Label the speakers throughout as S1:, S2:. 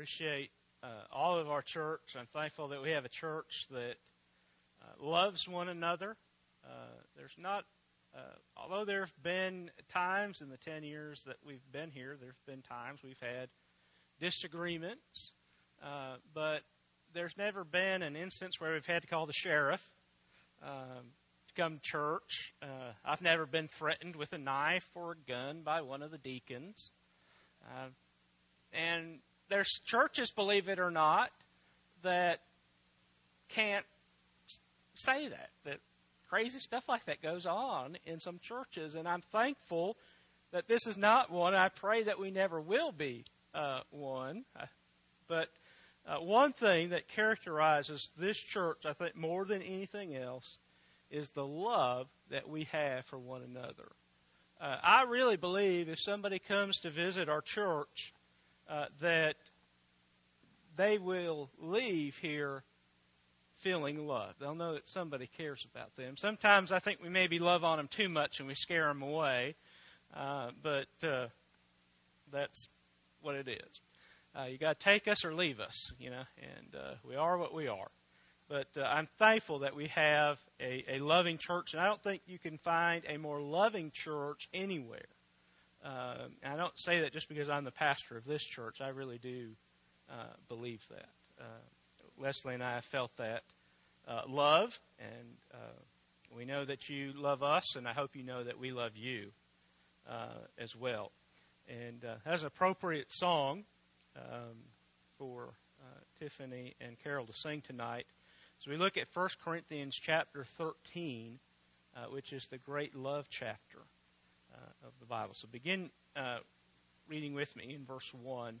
S1: appreciate uh, all of our church. I'm thankful that we have a church that uh, loves one another. Uh, there's not, uh, although there have been times in the 10 years that we've been here, there have been times we've had disagreements, uh, but there's never been an instance where we've had to call the sheriff um, to come to church. Uh, I've never been threatened with a knife or a gun by one of the deacons. And there's churches, believe it or not, that can't say that, that crazy stuff like that goes on in some churches. And I'm thankful that this is not one. I pray that we never will be uh, one. Uh, but uh, one thing that characterizes this church, I think, more than anything else, is the love that we have for one another. Uh, I really believe if somebody comes to visit our church, uh, that they will leave here feeling love. They'll know that somebody cares about them. Sometimes I think we maybe love on them too much and we scare them away, uh, but uh, that's what it is. Uh, you got to take us or leave us, you know, and uh, we are what we are. But uh, I'm thankful that we have a, a loving church, and I don't think you can find a more loving church anywhere. Uh, I don't say that just because I'm the pastor of this church. I really do uh, believe that. Uh, Leslie and I have felt that uh, love, and uh, we know that you love us, and I hope you know that we love you uh, as well. And that's an appropriate song um, for Tiffany and Carol to sing tonight. So we look at 1 Corinthians chapter 13, uh, which is the great love chapter of the Bible. So begin reading with me in verse 1 of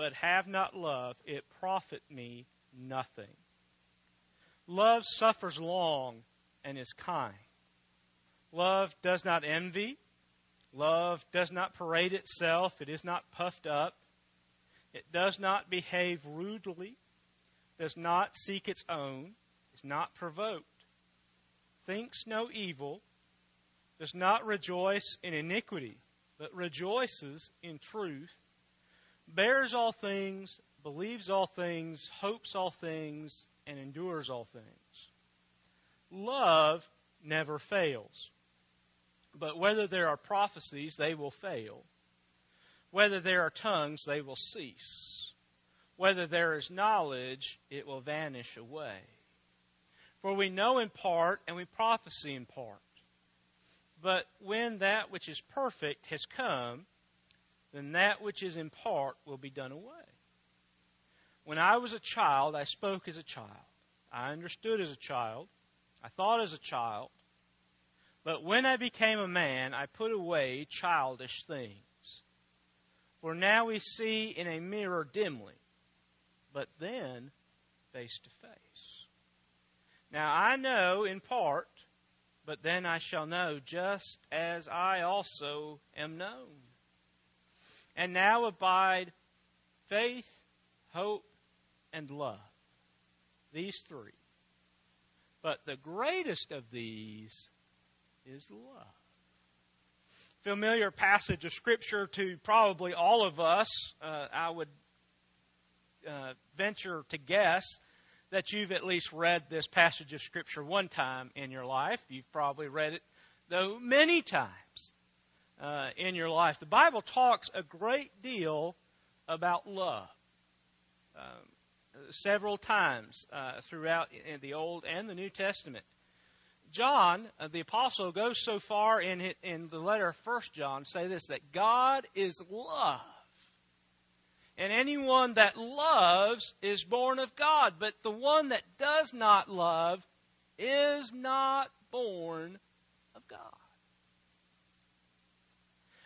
S1: but have not love, it profit me nothing. Love suffers long and is kind. Love does not envy. Love does not parade itself. It is not puffed up. It does not behave rudely, does not seek its own, is not provoked, thinks no evil, does not rejoice in iniquity, but rejoices in truth, bears all things, believes all things, hopes all things, and endures all things. Love never fails. But whether there are prophecies, they will fail. Whether there are tongues, they will cease. Whether there is knowledge, it will vanish away. For we know in part and we prophesy in part. But when that which is perfect has come, then that which is in part will be done away. When I was a child, I spoke as a child. I understood as a child. I thought as a child. But when I became a man, I put away childish things. For now we see in a mirror dimly, but then face to face. Now I know in part, but then I shall know just as I also am known. And now abide faith, hope, and love. These three. But the greatest of these is love. Familiar passage of Scripture to probably all of us. Uh, I would uh, venture to guess that you've at least read this passage of Scripture one time in your life. You've probably read it, though, many times uh, in your life. The Bible talks a great deal about love. Um, several times uh, throughout the Old and the New Testament. John, uh, the apostle, goes so far in, in the letter of First John, say this that God is love. And anyone that loves is born of God. But the one that does not love is not born of God.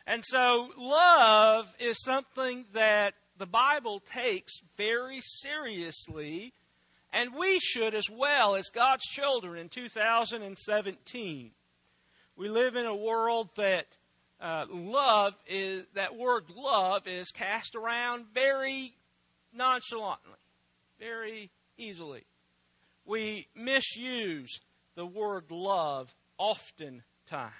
S1: And so love is something that the Bible takes very seriously, and we should as well as God's children in 2017. We live in a world that uh, love is, that word love is cast around very nonchalantly, very easily. We misuse the word love oftentimes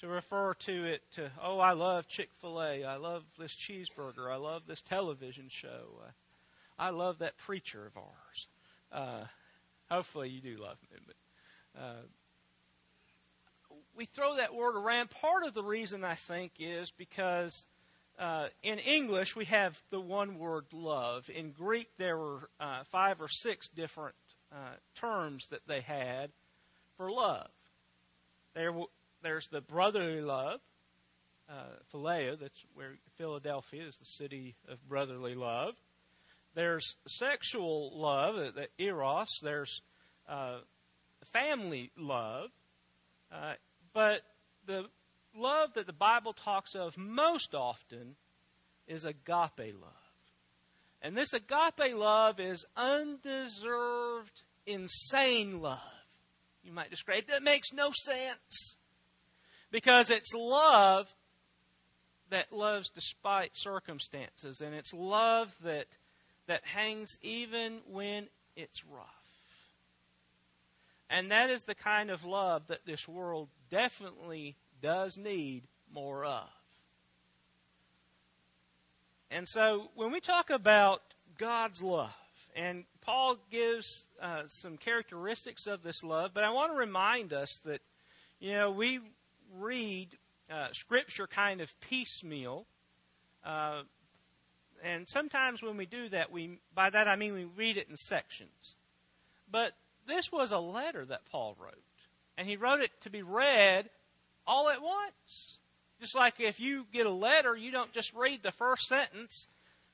S1: to refer to it to, oh, I love Chick fil A. I love this cheeseburger. I love this television show. Uh, I love that preacher of ours. Uh, hopefully you do love him. But, uh, we throw that word around. Part of the reason I think is because uh, in English we have the one word love. In Greek there were uh, five or six different uh, terms that they had for love. There, there's the brotherly love, uh. That's where Philadelphia is the city of brotherly love. There's sexual love, uh, the eros. There's uh, family love. Uh, but the love that the Bible talks of most often is agape love. And this agape love is undeserved, insane love. You might describe it. That makes no sense. Because it's love that loves despite circumstances, and it's love that that hangs even when it's rough. And that is the kind of love that this world definitely does need more of. And so when we talk about God's love, and Paul gives uh, some characteristics of this love, but I want to remind us that, you know, we read uh, Scripture kind of piecemeal. Uh, and sometimes when we do that, we by that I mean we read it in sections. But this was a letter that Paul wrote. And he wrote it to be read all at once. Just like if you get a letter, you don't just read the first sentence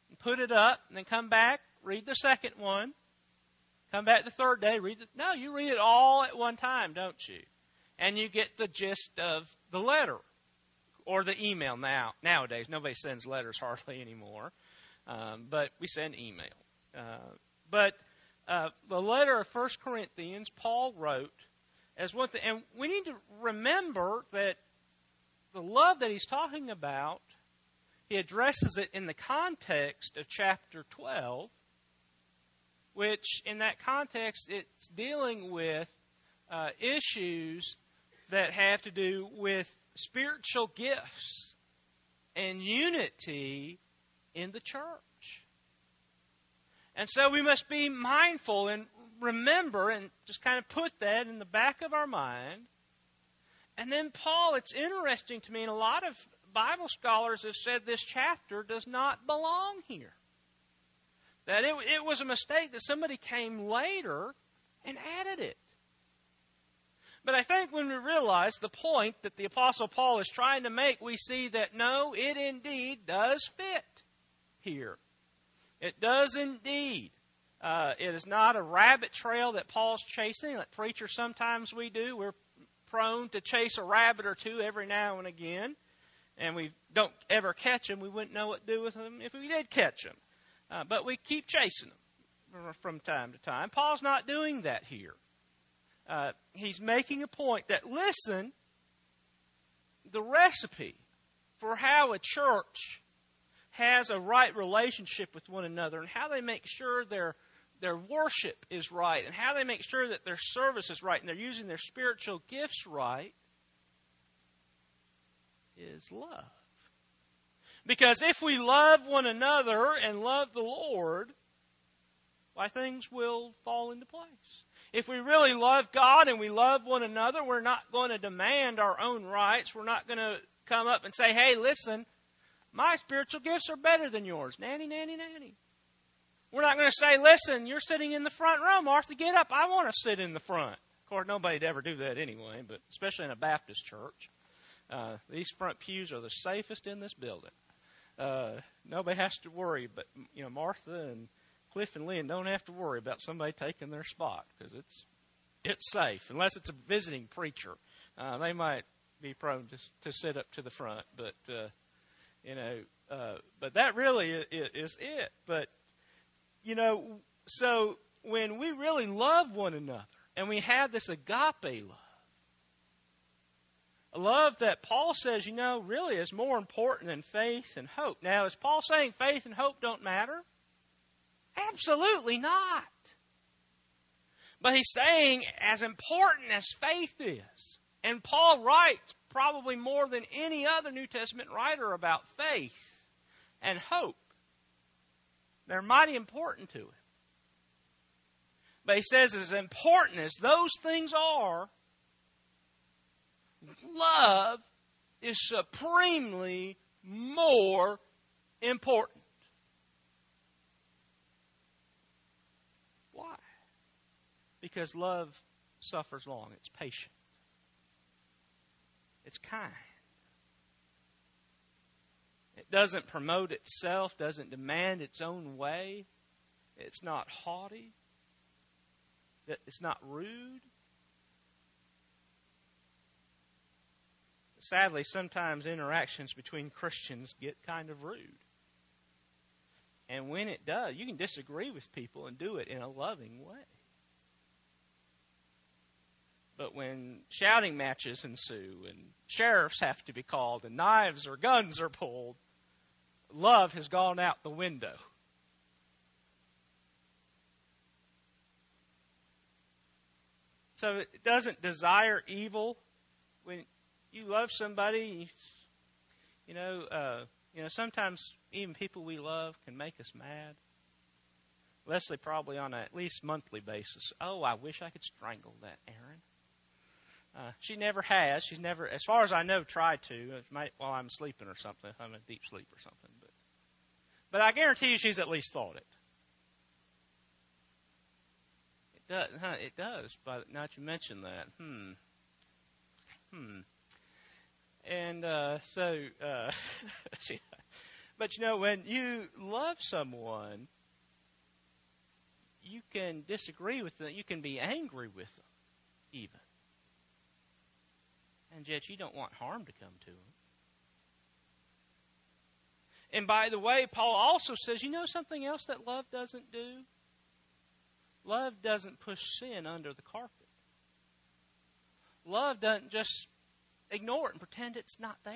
S1: and put it up and then come back, read the second one, come back the third day, read the, no, you read it all at one time, don't you? And you get the gist of the letter or the email now. Nowadays, nobody sends letters hardly anymore, um, but we send email. Uh, but uh, the letter of First Corinthians, Paul wrote as one and we need to remember that the love that he's talking about, he addresses it in the context of chapter 12, which in that context it's dealing with uh, issues that have to do with spiritual gifts and unity in the church. And so we must be mindful and remember and just kind of put that in the back of our mind. And then Paul, it's interesting to me, and a lot of Bible scholars have said this chapter does not belong here. That it, it was a mistake that somebody came later and added it. But I think when we realize the point that the Apostle Paul is trying to make, we see that no, it indeed does fit here. It does indeed. Uh, it is not a rabbit trail that Paul's chasing, like preachers sometimes we do. We're prone to chase a rabbit or two every now and again, and we don't ever catch them. We wouldn't know what to do with them if we did catch them. Uh, but we keep chasing them from time to time. Paul's not doing that here. Uh, he's making a point that, listen, the recipe for how a church has a right relationship with one another and how they make sure their their worship is right and how they make sure that their service is right and they're using their spiritual gifts right is love. Because if we love one another and love the Lord, why things will fall into place. If we really love God and we love one another, we're not going to demand our own rights. We're not going to come up and say, hey, listen, my spiritual gifts are better than yours. Nanny, nanny, nanny. We're not going to say, listen, you're sitting in the front row, Martha, get up. I want to sit in the front. Of course, nobody'd ever do that anyway, but especially in a Baptist church. Uh, these front pews are the safest in this building. Uh, nobody has to worry, but you know Martha and Cliff and Lynn don't have to worry about somebody taking their spot because it's it's safe unless it's a visiting preacher. Uh, they might be prone to to sit up to the front, but uh, you know, uh, but that really is, is it. But you know, so when we really love one another and we have this agape love, a love that Paul says, you know, really is more important than faith and hope. Now, is Paul saying faith and hope don't matter? Absolutely not. But he's saying as important as faith is, and Paul writes probably more than any other New Testament writer about faith and hope. They're mighty important to him. But he says, as important as those things are, love is supremely more important. Why? Because love suffers long, it's patient, it's kind. It doesn't promote itself, doesn't demand its own way. It's not haughty. It's not rude. Sadly, sometimes interactions between Christians get kind of rude. And when it does, you can disagree with people and do it in a loving way. But when shouting matches ensue and sheriffs have to be called and knives or guns are pulled, love has gone out the window. So it doesn't desire evil. When you love somebody, you know, uh, you know, sometimes even people we love can make us mad. Leslie probably on a at least monthly basis. Oh, I wish I could strangle that Aaron. Uh, she never has. She's never, as far as I know, tried to. Might while I'm sleeping or something, I'm in deep sleep or something. But, but I guarantee you, she's at least thought it. It does. Huh, it does. But now that you mention that, hmm, hmm. And uh, so, uh, she, but you know, when you love someone, you can disagree with them. You can be angry with them, even. And yet you don't want harm to come to them. And by the way, Paul also says, you know something else that love doesn't do? Love doesn't push sin under the carpet. Love doesn't just ignore it and pretend it's not there.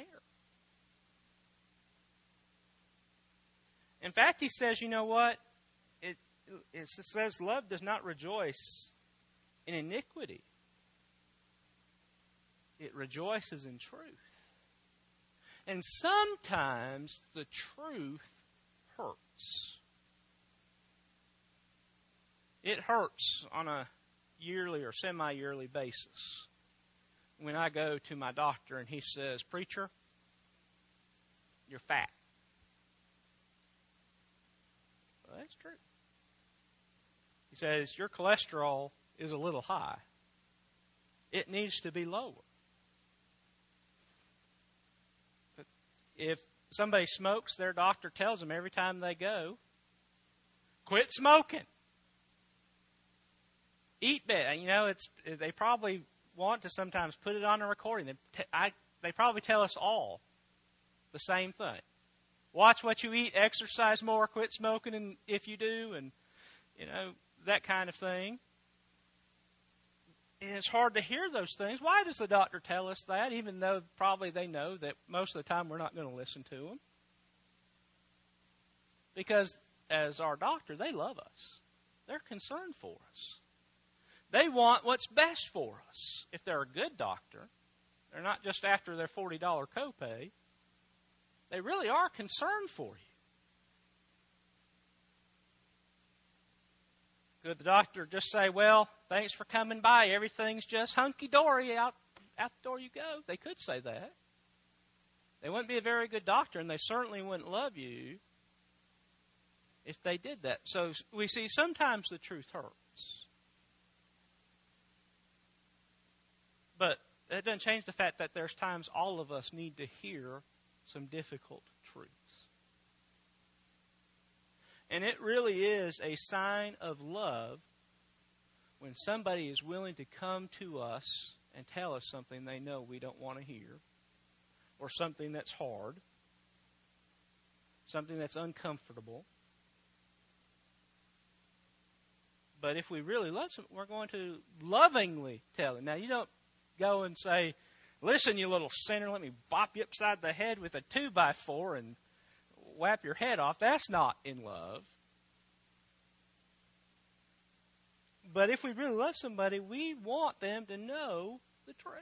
S1: In fact, he says, you know what? It, it says love does not rejoice in iniquity it rejoices in truth. And sometimes the truth hurts. It hurts on a yearly or semi yearly basis when I go to my doctor and he says, Preacher, you're fat. Well, that's true. He says, Your cholesterol is a little high. It needs to be lower. If somebody smokes, their doctor tells them every time they go, quit smoking. Eat better. You know, it's they probably want to sometimes put it on a recording. They, I, they probably tell us all the same thing. Watch what you eat, exercise more, quit smoking, and if you do, and you know that kind of thing. It's hard to hear those things. Why does the doctor tell us that, even though probably they know that most of the time we're not going to listen to them? Because as our doctor, they love us. They're concerned for us. They want what's best for us. If they're a good doctor, they're not just after their $40 copay. They really are concerned for you. The doctor just say, well, thanks for coming by. Everything's just hunky dory. Out, out the door you go. They could say that. They wouldn't be a very good doctor, and they certainly wouldn't love you if they did that. So we see sometimes the truth hurts. But that doesn't change the fact that there's times all of us need to hear some difficult And it really is a sign of love when somebody is willing to come to us and tell us something they know we don't want to hear or something that's hard. something that's uncomfortable. But if we really love someone, we're going to lovingly tell them. Now, you don't go and say, Listen, you little sinner, let me bop you upside the head with a two by four and whap your head off. That's not in love. But if we really love somebody, we want them to know the truth.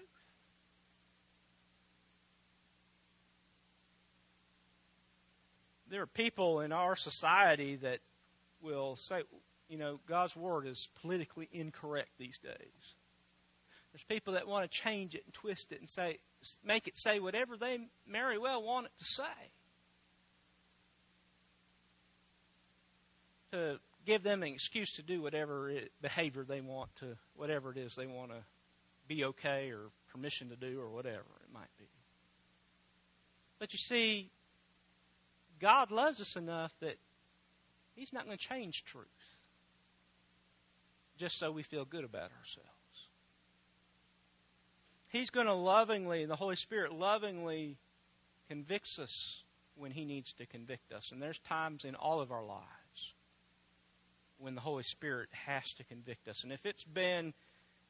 S1: There are people in our society that will say, you know, God's word is politically incorrect these days. There's people that want to change it and twist it and say, make it say whatever they very well want it to say. To give them an excuse to do whatever it, behavior they want to, whatever it is they want to be okay or permission to do or whatever it might be. But you see, God loves us enough that He's not going to change truth just so we feel good about ourselves. He's going to lovingly, the Holy Spirit lovingly convicts us when He needs to convict us. And there's times in all of our lives when the Holy Spirit has to convict us. And if it's been,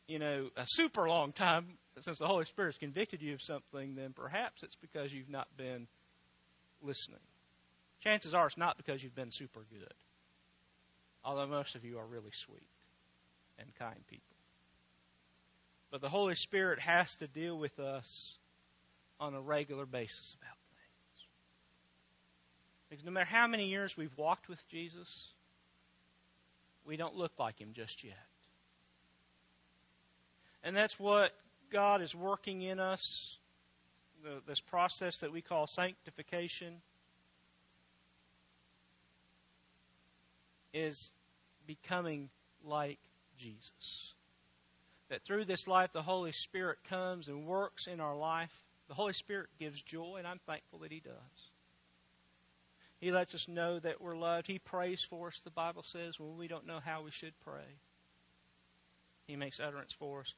S1: you know, a super long time since the Holy Spirit's convicted you of something, then perhaps it's because you've not been listening. Chances are it's not because you've been super good, although most of you are really sweet and kind people. But the Holy Spirit has to deal with us on a regular basis about things. Because no matter how many years we've walked with Jesus, we don't look like Him just yet. And that's what God is working in us, the, this process that we call sanctification, is becoming like Jesus that through this life the Holy Spirit comes and works in our life. The Holy Spirit gives joy, and I'm thankful that He does. He lets us know that we're loved. He prays for us, the Bible says, when we don't know how we should pray. He makes utterance for us.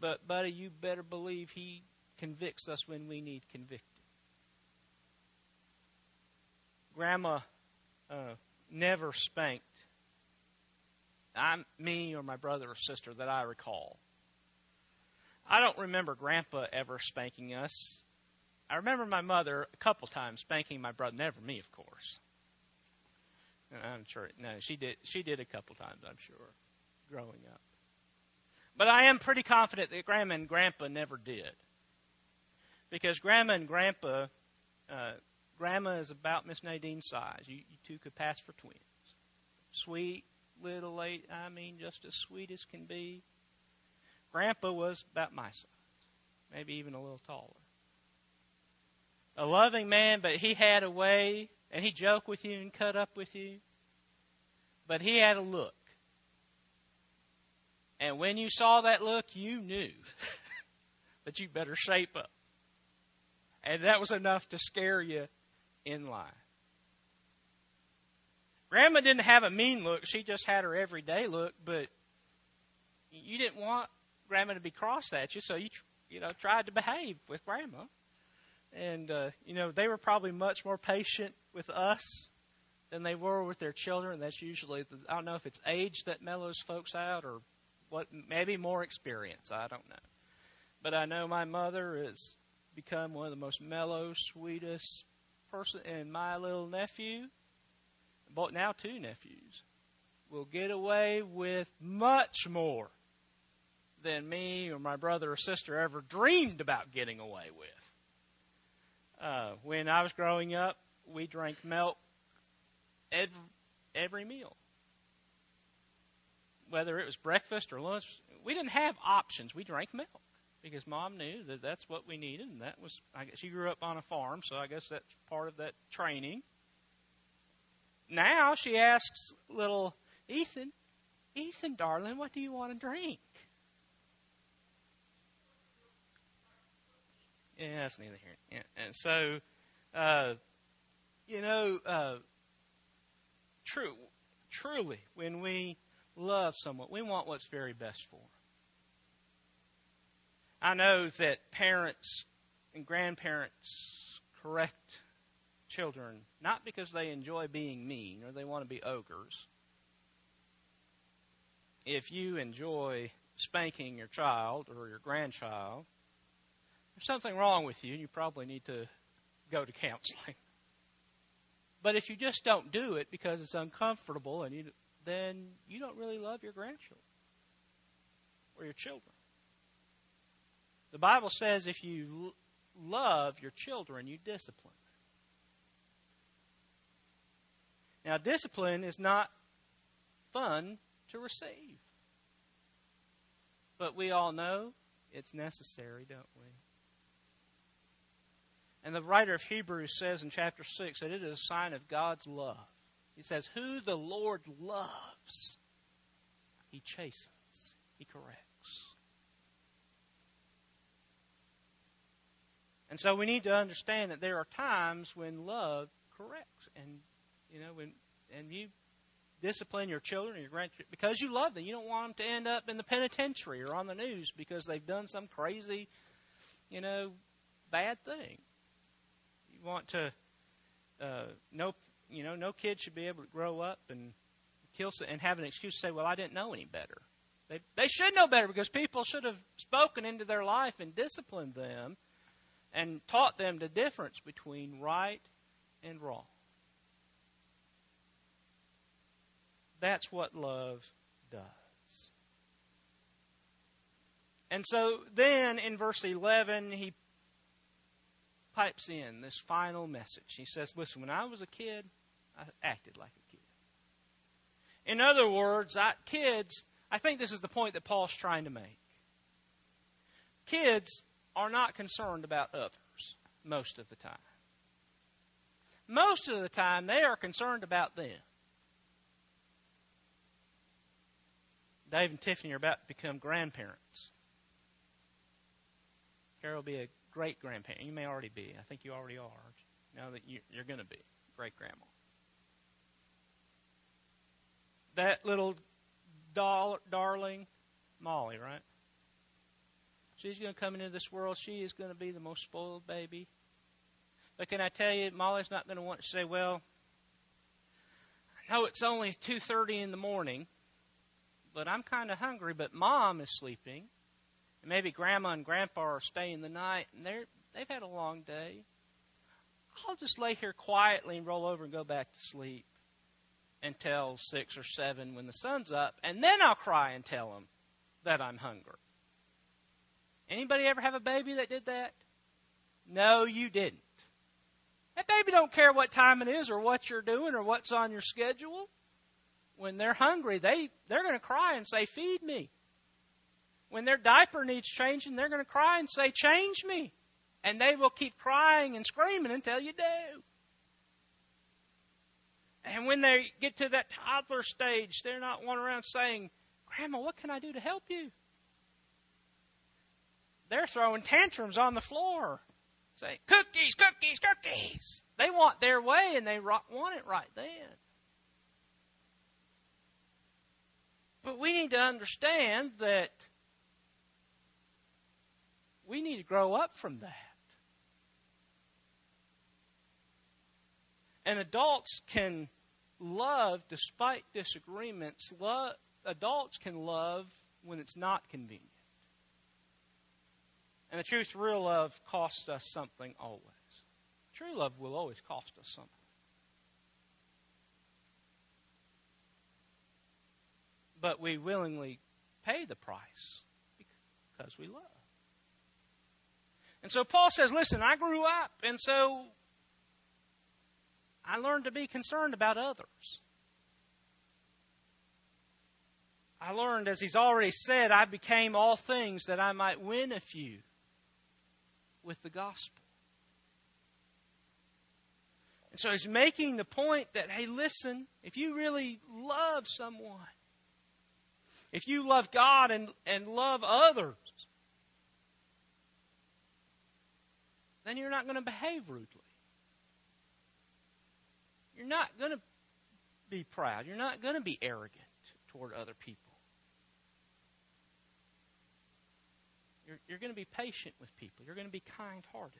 S1: But, buddy, you better believe He convicts us when we need convicted. Grandma uh, never spanked I'm me or my brother or sister that I recall. I don't remember Grandpa ever spanking us. I remember my mother a couple times spanking my brother. Never me, of course. I'm sure. No, she did. She did a couple times. I'm sure, growing up. But I am pretty confident that Grandma and Grandpa never did, because Grandma and Grandpa, uh, Grandma is about Miss Nadine's size. You, you two could pass for twins. Sweet, little late. I mean, just as sweet as can be. Grandpa was about my size, maybe even a little taller. A loving man, but he had a way, and he joked with you and cut up with you. But he had a look. And when you saw that look, you knew that you better shape up. And that was enough to scare you in life. Grandma didn't have a mean look. She just had her everyday look, but you didn't want grandma to be cross at you, so you you know tried to behave with grandma, and uh, you know they were probably much more patient with us than they were with their children. That's usually the, I don't know if it's age that mellows folks out or what, maybe more experience. I don't know, but I know my mother has become one of the most mellow, sweetest person, and my little nephew, but now two nephews, will get away with much more than me or my brother or sister ever dreamed about getting away with. Uh, when I was growing up, we drank milk every, every meal. Whether it was breakfast or lunch, we didn't have options. We drank milk because mom knew that that's what we needed, and that was. I guess she grew up on a farm, so I guess that's part of that training. Now she asks little Ethan, Ethan, darling, what do you want to drink? Yeah, that's neither here. Yeah. And so, uh, you know, uh, true, truly, when we love someone, we want what's very best for them. I know that parents and grandparents correct children not because they enjoy being mean or they want to be ogres. If you enjoy spanking your child or your grandchild, there's something wrong with you and you probably need to go to counseling. But if you just don't do it because it's uncomfortable and you then you don't really love your grandchildren or your children. The Bible says if you love your children, you discipline. Now, discipline is not fun to receive. But we all know it's necessary, don't we? And the writer of Hebrews says in chapter 6 that it is a sign of God's love. He says, Who the Lord loves, he chastens, he corrects. And so we need to understand that there are times when love corrects. And, you know, when, and you discipline your children your grandchildren because you love them. You don't want them to end up in the penitentiary or on the news because they've done some crazy, you know, bad thing. Want to, uh, no, you know, no kid should be able to grow up and kill and have an excuse to say, "Well, I didn't know any better." They they should know better because people should have spoken into their life and disciplined them and taught them the difference between right and wrong. That's what love does. And so then in verse 11, he pipes in this final message. He says, Listen, when I was a kid, I acted like a kid. In other words, I, kids, I think this is the point that Paul's trying to make. Kids are not concerned about others most of the time. Most of the time, they are concerned about them. Dave and Tiffany are about to become grandparents. Carol will be a great grandparent. You may already be. I think you already are. Now that you, are going to be great grandma. That little doll, darling, Molly, right? She's going to come into this world. She is going to be the most spoiled baby. But can I tell you, Molly's not going to want to say, "Well, I know it's only two thirty in the morning, but I'm kind of hungry. But Mom is sleeping, maybe Grandma and Grandpa are staying the night, and they're they've had a long day. I'll just lay here quietly and roll over and go back to sleep until six or seven when the sun's up, and then I'll cry and tell them that I'm hungry." Anybody ever have a baby that did that? No, you didn't. That baby don't care what time it is or what you're doing or what's on your schedule. When they're hungry, they, they're going to cry and say, feed me. When their diaper needs changing, they're going to cry and say, change me. And they will keep crying and screaming until you do. And when they get to that toddler stage, they're not one around saying, Grandma, what can I do to help you? they're throwing tantrums on the floor. Say, cookies, cookies, cookies. They want their way and they want it right then. But we need to understand that we need to grow up from that. And adults can love despite disagreements. Love, adults can love when it's not convenient. And the truth, real love costs us something always. True love will always cost us something. But we willingly pay the price because we love. And so Paul says, listen, I grew up, and so I learned to be concerned about others. I learned, as he's already said, I became all things that I might win a few with the gospel. And so he's making the point that, hey, listen, if you really love someone, if you love God and, and love others, then you're not going to behave rudely. You're not going to be proud. You're not going to be arrogant toward other people. You're, you're going to be patient with people. You're going to be kind hearted.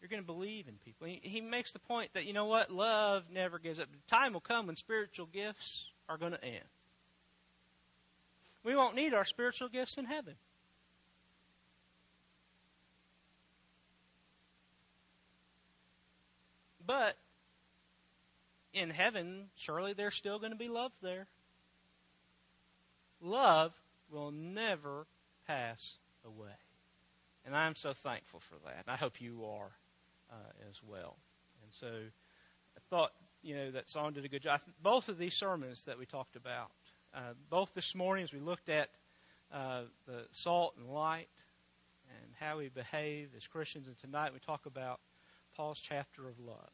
S1: You're going to believe in people. He, he makes the point that, you know what? Love never gives up. The time will come when spiritual gifts are going to end. We won't need our spiritual gifts in heaven. But in heaven, surely there's still going to be love there. Love will never pass away. And I'm so thankful for that. I hope you are uh, as well. And so I thought, you know, that song did a good job. Both of these sermons that we talked about, uh, both this morning as we looked at uh, the salt and light and how we behave as Christians, and tonight we talk about Paul's chapter of love.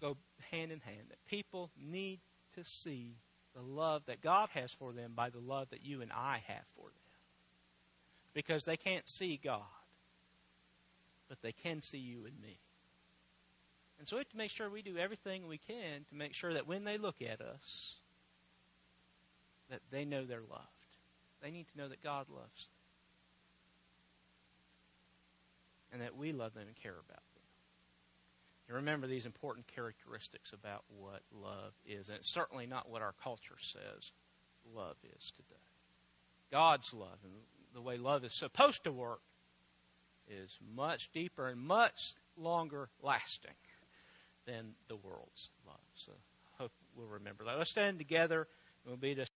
S1: Go hand in hand. That people need to see the love that God has for them by the love that you and I have for them. Because they can't see God, but they can see you and me. And so we have to make sure we do everything we can to make sure that when they look at us, that they know they're loved. They need to know that God loves them. And that we love them and care about them. And remember these important characteristics about what love is. And it's certainly not what our culture says love is today. God's love and the way love is supposed to work is much deeper and much longer lasting than the world's love. So hope we'll remember that. Let's stand together and we'll be